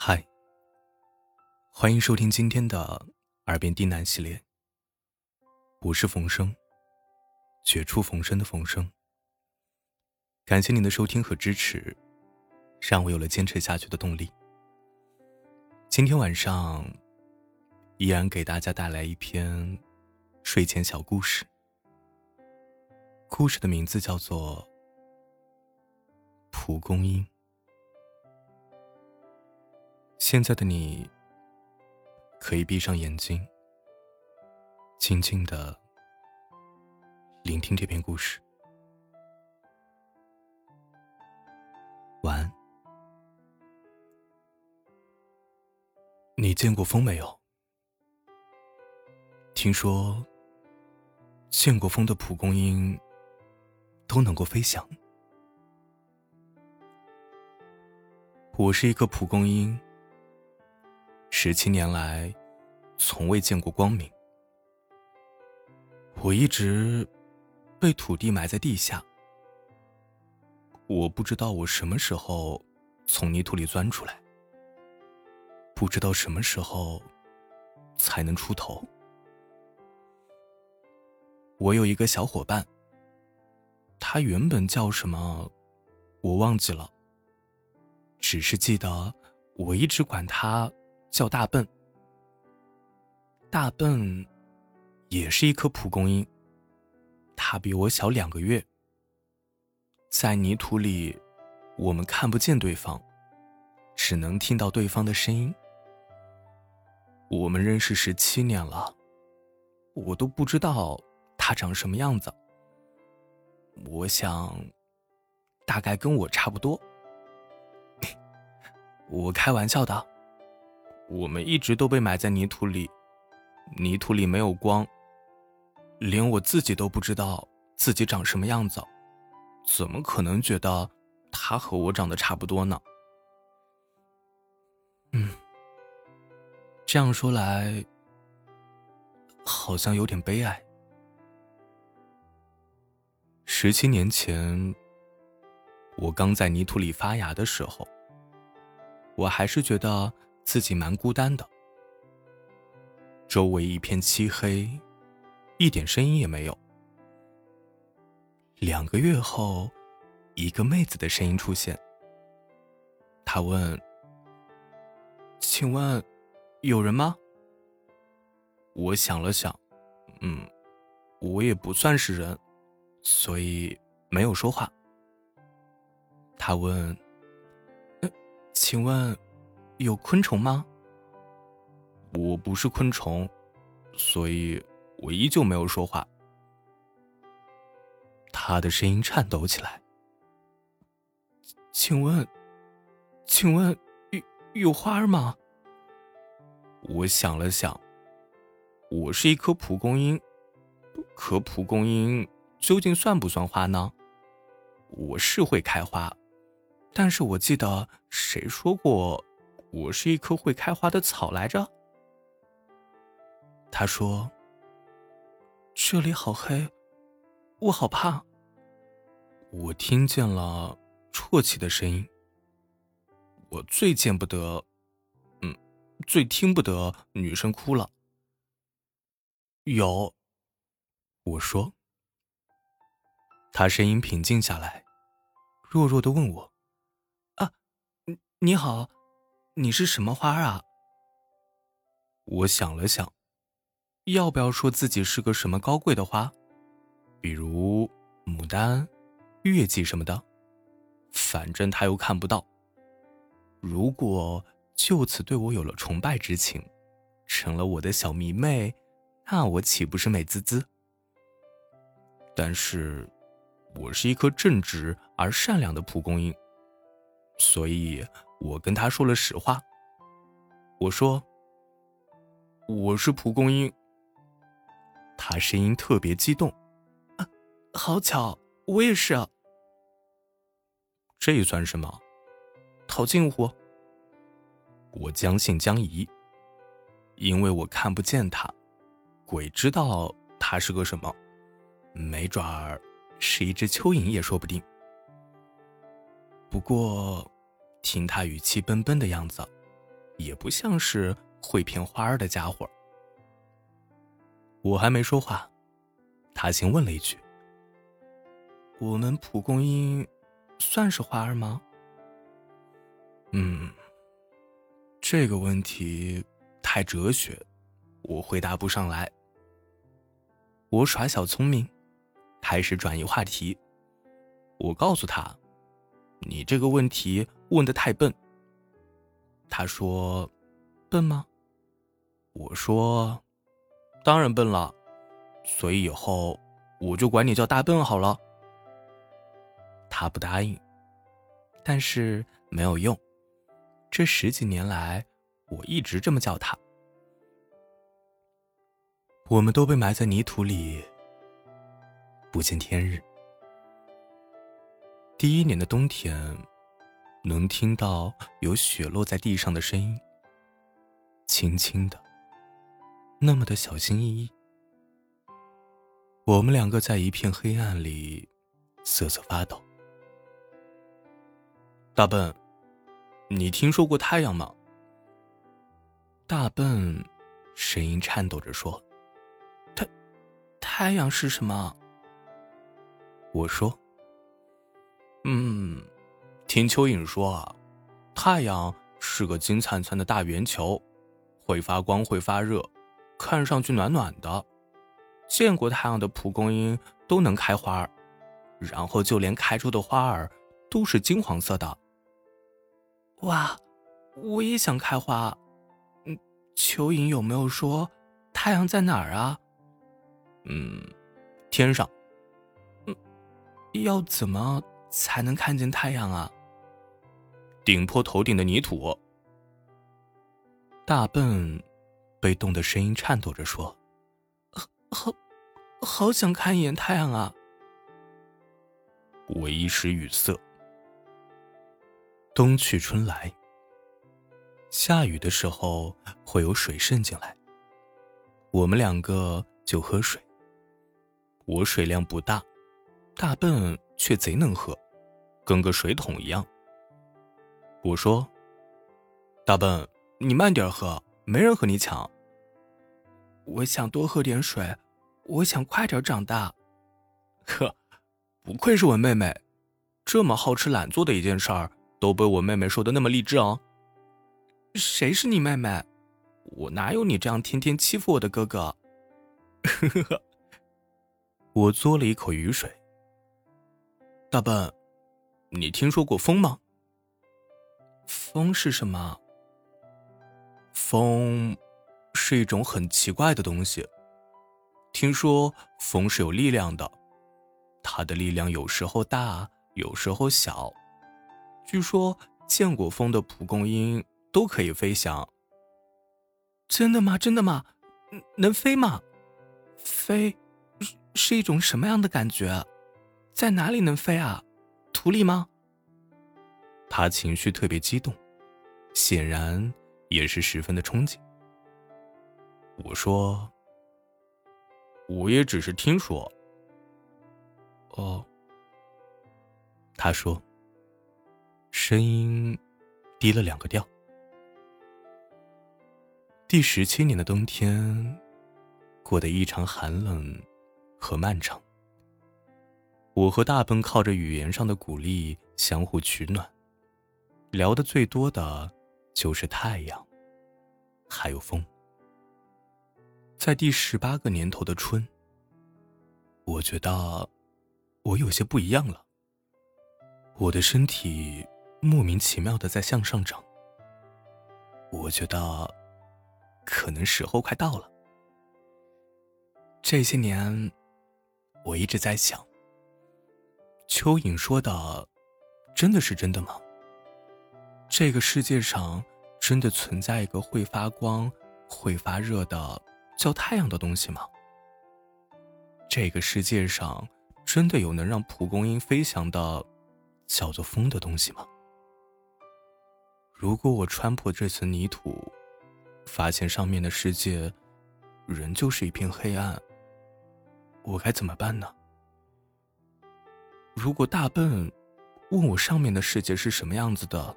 嗨，欢迎收听今天的《耳边低喃》系列。我是冯生，绝处逢生的冯生。感谢您的收听和支持，让我有了坚持下去的动力。今天晚上，依然给大家带来一篇睡前小故事。故事的名字叫做《蒲公英》。现在的你，可以闭上眼睛，静静的聆听这篇故事。晚安。你见过风没有？听说，见过风的蒲公英都能够飞翔。我是一个蒲公英。十七年来，从未见过光明。我一直被土地埋在地下。我不知道我什么时候从泥土里钻出来，不知道什么时候才能出头。我有一个小伙伴，他原本叫什么，我忘记了，只是记得我一直管他。叫大笨，大笨也是一颗蒲公英，它比我小两个月。在泥土里，我们看不见对方，只能听到对方的声音。我们认识十七年了，我都不知道他长什么样子。我想，大概跟我差不多。我开玩笑的。我们一直都被埋在泥土里，泥土里没有光，连我自己都不知道自己长什么样子，怎么可能觉得他和我长得差不多呢？嗯，这样说来，好像有点悲哀。十七年前，我刚在泥土里发芽的时候，我还是觉得。自己蛮孤单的，周围一片漆黑，一点声音也没有。两个月后，一个妹子的声音出现。她问：“请问，有人吗？”我想了想，嗯，我也不算是人，所以没有说话。她问：“请问？”有昆虫吗？我不是昆虫，所以我依旧没有说话。他的声音颤抖起来。请问，请问有有花儿吗？我想了想，我是一颗蒲公英，可蒲公英究竟算不算花呢？我是会开花，但是我记得谁说过？我是一棵会开花的草来着。他说：“这里好黑，我好怕。”我听见了啜泣的声音。我最见不得，嗯，最听不得女生哭了。有，我说。他声音平静下来，弱弱的问我：“啊，你你好。”你是什么花啊？我想了想，要不要说自己是个什么高贵的花，比如牡丹、月季什么的。反正他又看不到。如果就此对我有了崇拜之情，成了我的小迷妹，那我岂不是美滋滋？但是，我是一颗正直而善良的蒲公英，所以。我跟他说了实话。我说：“我是蒲公英。”他声音特别激动，“啊，好巧，我也是啊。”这算什么？套近乎。我将信将疑，因为我看不见他，鬼知道他是个什么，没准儿是一只蚯蚓也说不定。不过。听他语气笨笨的样子，也不像是会骗花儿的家伙。我还没说话，他先问了一句：“我们蒲公英算是花儿吗？”嗯，这个问题太哲学，我回答不上来。我耍小聪明，开始转移话题。我告诉他：“你这个问题问的太笨。”他说：“笨吗？”我说：“当然笨了，所以以后我就管你叫大笨好了。”他不答应，但是没有用。这十几年来，我一直这么叫他。我们都被埋在泥土里，不见天日。第一年的冬天。能听到有雪落在地上的声音，轻轻的，那么的小心翼翼。我们两个在一片黑暗里瑟瑟发抖。大笨，你听说过太阳吗？大笨声音颤抖着说：“太，太阳是什么？”我说：“嗯。”听蚯蚓说啊，太阳是个金灿灿的大圆球，会发光，会发热，看上去暖暖的。见过太阳的蒲公英都能开花，然后就连开出的花儿都是金黄色的。哇，我也想开花。嗯，蚯蚓有没有说太阳在哪儿啊？嗯，天上。嗯，要怎么才能看见太阳啊？顶破头顶的泥土。大笨被冻得声音颤抖着说：“好，好想看一眼太阳啊！”我一时语塞。冬去春来，下雨的时候会有水渗进来，我们两个就喝水。我水量不大，大笨却贼能喝，跟个水桶一样。我说：“大笨，你慢点喝，没人和你抢。”我想多喝点水，我想快点长大。呵，不愧是我妹妹，这么好吃懒做的一件事儿，都被我妹妹说的那么励志啊。谁是你妹妹？我哪有你这样天天欺负我的哥哥？呵呵呵。我嘬了一口雨水。大笨，你听说过风吗？风是什么？风是一种很奇怪的东西。听说风是有力量的，它的力量有时候大，有时候小。据说见过风的蒲公英都可以飞翔。真的吗？真的吗？能飞吗？飞是一种什么样的感觉？在哪里能飞啊？土里吗？他情绪特别激动，显然也是十分的憧憬。我说：“我也只是听说。”哦，他说，声音低了两个调。第十七年的冬天，过得异常寒冷和漫长。我和大笨靠着语言上的鼓励相互取暖。聊的最多的，就是太阳，还有风。在第十八个年头的春，我觉得我有些不一样了。我的身体莫名其妙的在向上涨。我觉得，可能时候快到了。这些年，我一直在想，蚯蚓说的，真的是真的吗？这个世界上真的存在一个会发光、会发热的叫太阳的东西吗？这个世界上真的有能让蒲公英飞翔的叫做风的东西吗？如果我穿破这层泥土，发现上面的世界仍旧是一片黑暗，我该怎么办呢？如果大笨问我上面的世界是什么样子的？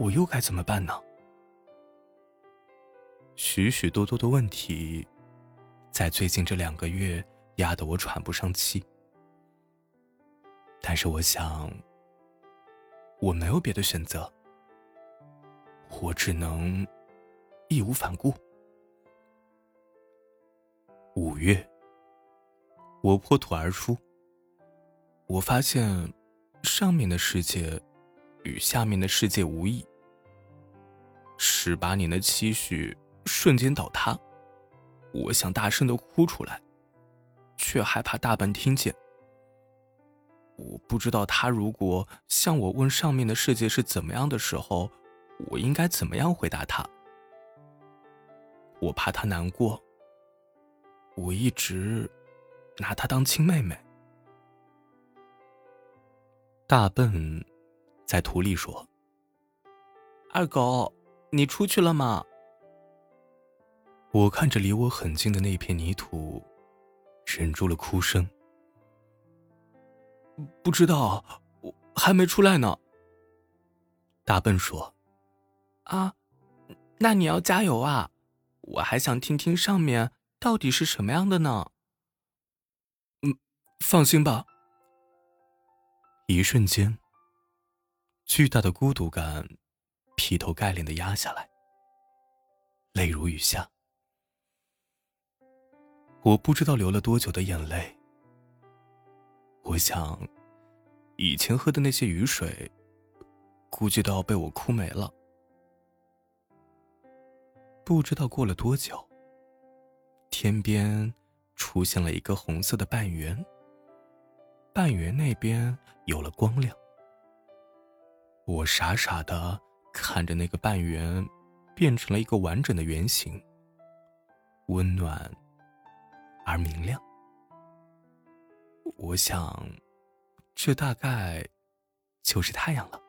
我又该怎么办呢？许许多多的问题，在最近这两个月压得我喘不上气。但是我想，我没有别的选择，我只能义无反顾。五月，我破土而出，我发现上面的世界与下面的世界无异。十八年的期许。瞬间倒塌，我想大声的哭出来，却害怕大笨听见。我不知道他如果向我问上面的世界是怎么样的时候，我应该怎么样回答他。我怕他难过，我一直拿他当亲妹妹。大笨在土里说：“二狗，你出去了吗？”我看着离我很近的那片泥土，忍住了哭声。不知道，我还没出来呢。大笨说：“啊，那你要加油啊！我还想听听上面到底是什么样的呢。”嗯，放心吧。一瞬间，巨大的孤独感劈头盖脸的压下来，泪如雨下。我不知道流了多久的眼泪。我想，以前喝的那些雨水，估计都要被我哭没了。不知道过了多久，天边出现了一个红色的半圆，半圆那边有了光亮。我傻傻的看着那个半圆，变成了一个完整的圆形，温暖。而明亮，我想，这大概就是太阳了。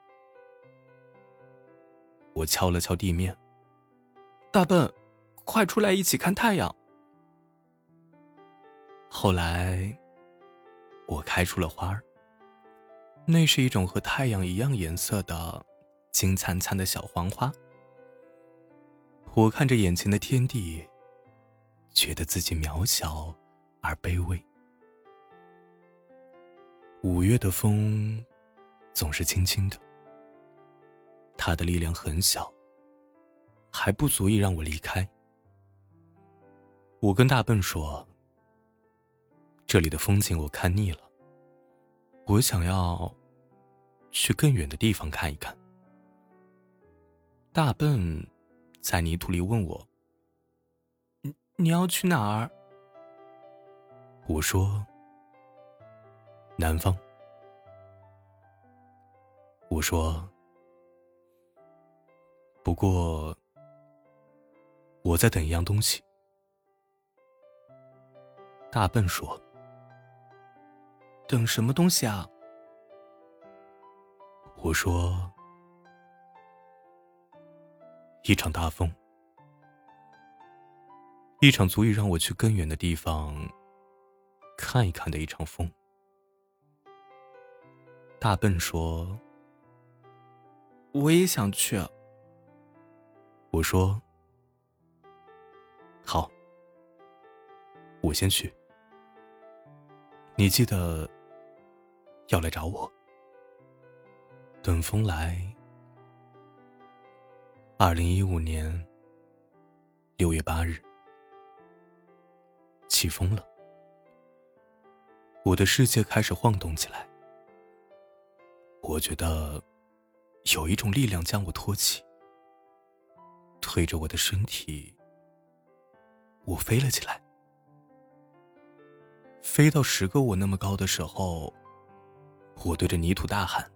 我敲了敲地面，大笨，快出来一起看太阳。后来，我开出了花儿，那是一种和太阳一样颜色的金灿灿的小黄花。我看着眼前的天地。觉得自己渺小而卑微。五月的风总是轻轻的，它的力量很小，还不足以让我离开。我跟大笨说：“这里的风景我看腻了，我想要去更远的地方看一看。”大笨在泥土里问我。你要去哪儿？我说：“南方。”我说：“不过我在等一样东西。”大笨说：“等什么东西啊？”我说：“一场大风。”一场足以让我去更远的地方看一看的一场风。大笨说：“我也想去。”我说：“好，我先去。你记得要来找我。等风来。”二零一五年六月八日。起风了，我的世界开始晃动起来。我觉得有一种力量将我托起，推着我的身体，我飞了起来。飞到十个我那么高的时候，我对着泥土大喊：“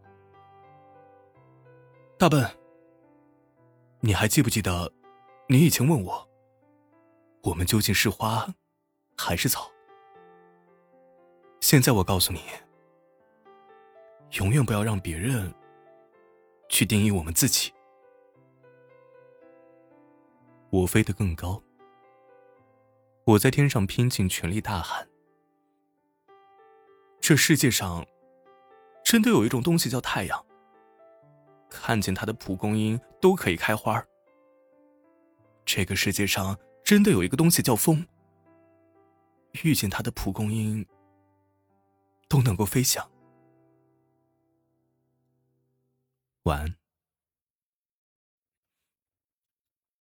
大笨，你还记不记得，你以前问我，我们究竟是花？”还是草。现在我告诉你，永远不要让别人去定义我们自己。我飞得更高，我在天上拼尽全力大喊：“这世界上真的有一种东西叫太阳，看见它的蒲公英都可以开花这个世界上真的有一个东西叫风，遇见它的蒲公英都能够飞翔。晚安。